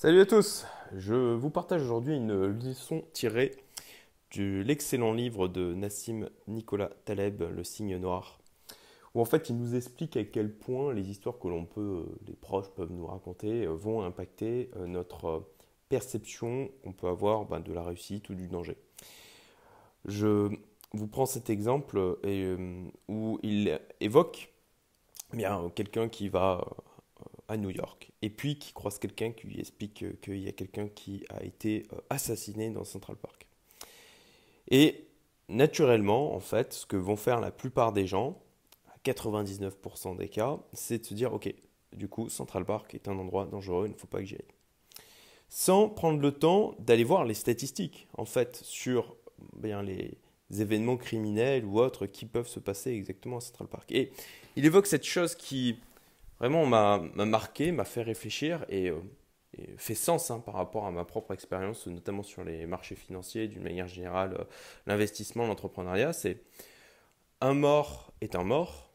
Salut à tous, je vous partage aujourd'hui une leçon tirée de l'excellent livre de Nassim Nicolas Taleb, Le signe noir, où en fait il nous explique à quel point les histoires que l'on peut, les proches peuvent nous raconter, euh, vont impacter euh, notre perception qu'on peut avoir ben, de la réussite ou du danger. Je vous prends cet exemple euh, où il évoque bien quelqu'un qui va à New York. Et puis qui croise quelqu'un qui lui explique qu'il y a quelqu'un qui a été euh, assassiné dans Central Park. Et naturellement, en fait, ce que vont faire la plupart des gens, à 99% des cas, c'est de se dire, ok, du coup, Central Park est un endroit dangereux, il ne faut pas que j'y aille. Sans prendre le temps d'aller voir les statistiques, en fait, sur bien les événements criminels ou autres qui peuvent se passer exactement à Central Park. Et il évoque cette chose qui vraiment m'a marqué, m'a fait réfléchir et, euh, fait sens hein, par rapport à ma propre expérience, notamment sur les marchés financiers, d'une manière générale, euh, l'investissement, l'entrepreneuriat. C'est un mort est un mort,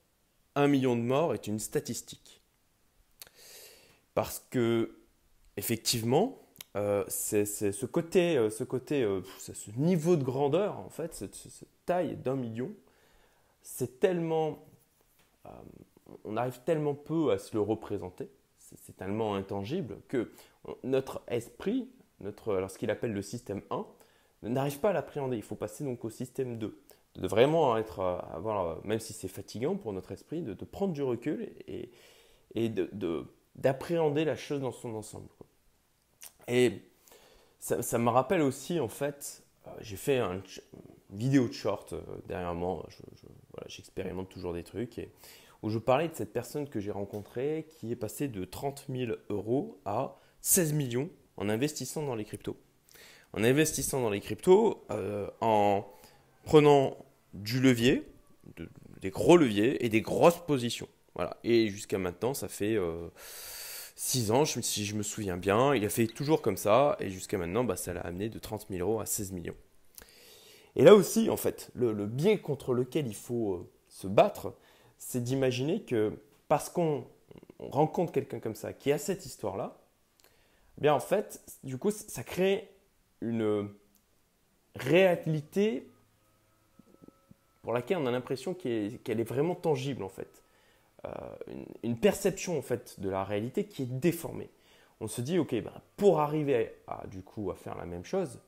un million de morts est une statistique. Parce que, effectivement, euh, c'est ce côté, ce, côté ce niveau de grandeur, en fait, cette, cette taille d'un million, c'est tellement on arrive tellement peu à se le représenter, c'est tellement intangible, que notre esprit, notre, alors ce qu'il appelle le système 1, n'arrive pas à l'appréhender. Il faut passer donc au système 2. De vraiment être, avoir, même si c'est fatigant pour notre esprit, de, prendre du recul et, d'appréhender la chose dans son ensemble. Et ça, me rappelle aussi, en fait, euh, j'ai fait une vidéo de short euh, dernièrement, j'expérimente toujours des trucs, et, où je parlais de cette personne que j'ai rencontrée qui est passée de 30 000 euros à 16 millions en investissant dans les cryptos. En investissant dans les cryptos, euh, en prenant du levier, des gros leviers et des grosses positions. Voilà. Et jusqu'à maintenant, ça fait 6 euh, ans, si je me souviens bien. Il a fait toujours comme ça. Et jusqu'à maintenant, bah, ça l'a amené de 30 000 euros à 16 millions. Et là aussi, en fait, le, biais contre lequel il faut euh, se battre, c'est d'imaginer que parce qu'on rencontre quelqu'un comme ça qui a cette histoire-là, eh bien en fait, du coup, ça crée une réalité pour laquelle on a l'impression qu'elle est, vraiment tangible en fait. Euh, une, perception en fait de la réalité qui est déformée. On se dit, ok, ben, pour arriver du coup, à faire la même chose,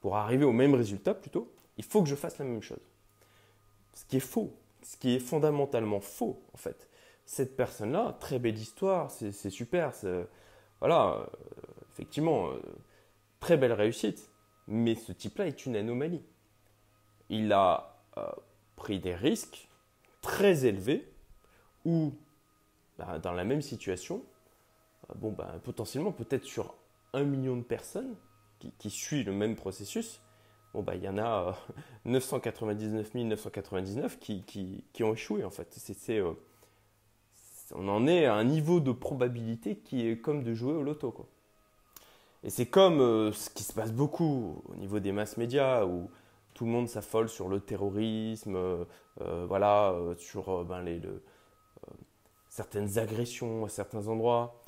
pour arriver au même résultat plutôt, il faut que je fasse la même chose. Ce qui est faux ce qui est fondamentalement faux, en fait. Cette personne-là, très belle histoire, c'est super, voilà, euh, effectivement, euh, très belle réussite, mais ce type-là est une anomalie. Il a euh, pris des risques très élevés où, bah, dans la même situation, bon, bah, potentiellement, peut-être sur un million de personnes qui, qui suivent le même processus, bon, bah, il y en a 999 euh, 999 qui, qui, qui, ont échoué en fait. Euh, on en est à un niveau de probabilité qui est comme de jouer au loto. Quoi. Et c'est comme euh, ce qui se passe beaucoup au niveau des masses médias où tout le monde s'affole sur le terrorisme, voilà, sur ben, les, certaines agressions à certains endroits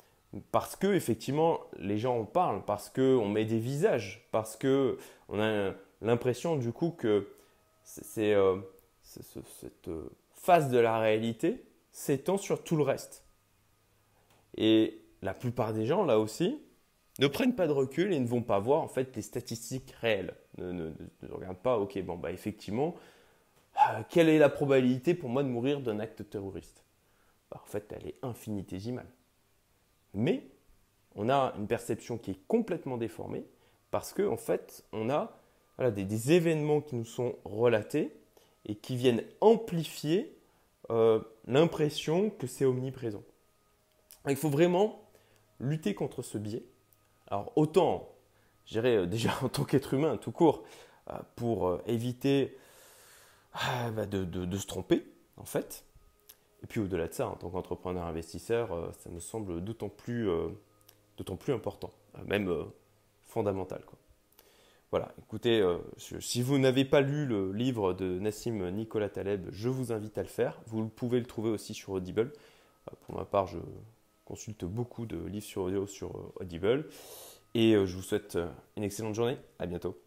parce que effectivement les gens en parlent, parce qu'on met des visages, parce que on a l'impression du coup que c'est euh, cette face de la réalité s'étend sur tout le reste. Et la plupart des gens, là aussi, ne prennent pas de recul et ne vont pas voir en fait les statistiques réelles. Ne, regardent pas, ok, bon bah effectivement, euh, quelle est la probabilité pour moi de mourir d'un acte terroriste? Bah, En fait, elle est infinitésimale. Mais on a une perception qui est complètement déformée parce qu'en en fait, on a voilà, des, événements qui nous sont relatés et qui viennent amplifier euh, l'impression que c'est omniprésent. Il faut vraiment lutter contre ce biais. Alors autant, je dirais euh, déjà en tant qu'être humain, tout court, euh, pour éviter ah, bah, de, se tromper, en fait. Et puis au-delà de ça, en tant qu'entrepreneur investisseur, ça me semble d'autant plus, plus important, même fondamental. Quoi. Voilà, écoutez, euh, si vous n'avez pas lu le livre de Nassim Nicolas Taleb, je vous invite à le faire. Vous pouvez le trouver aussi sur Audible. Euh, pour ma part, je, consulte beaucoup de livres sur audio sur Audible. Et je vous souhaite une excellente journée. À bientôt.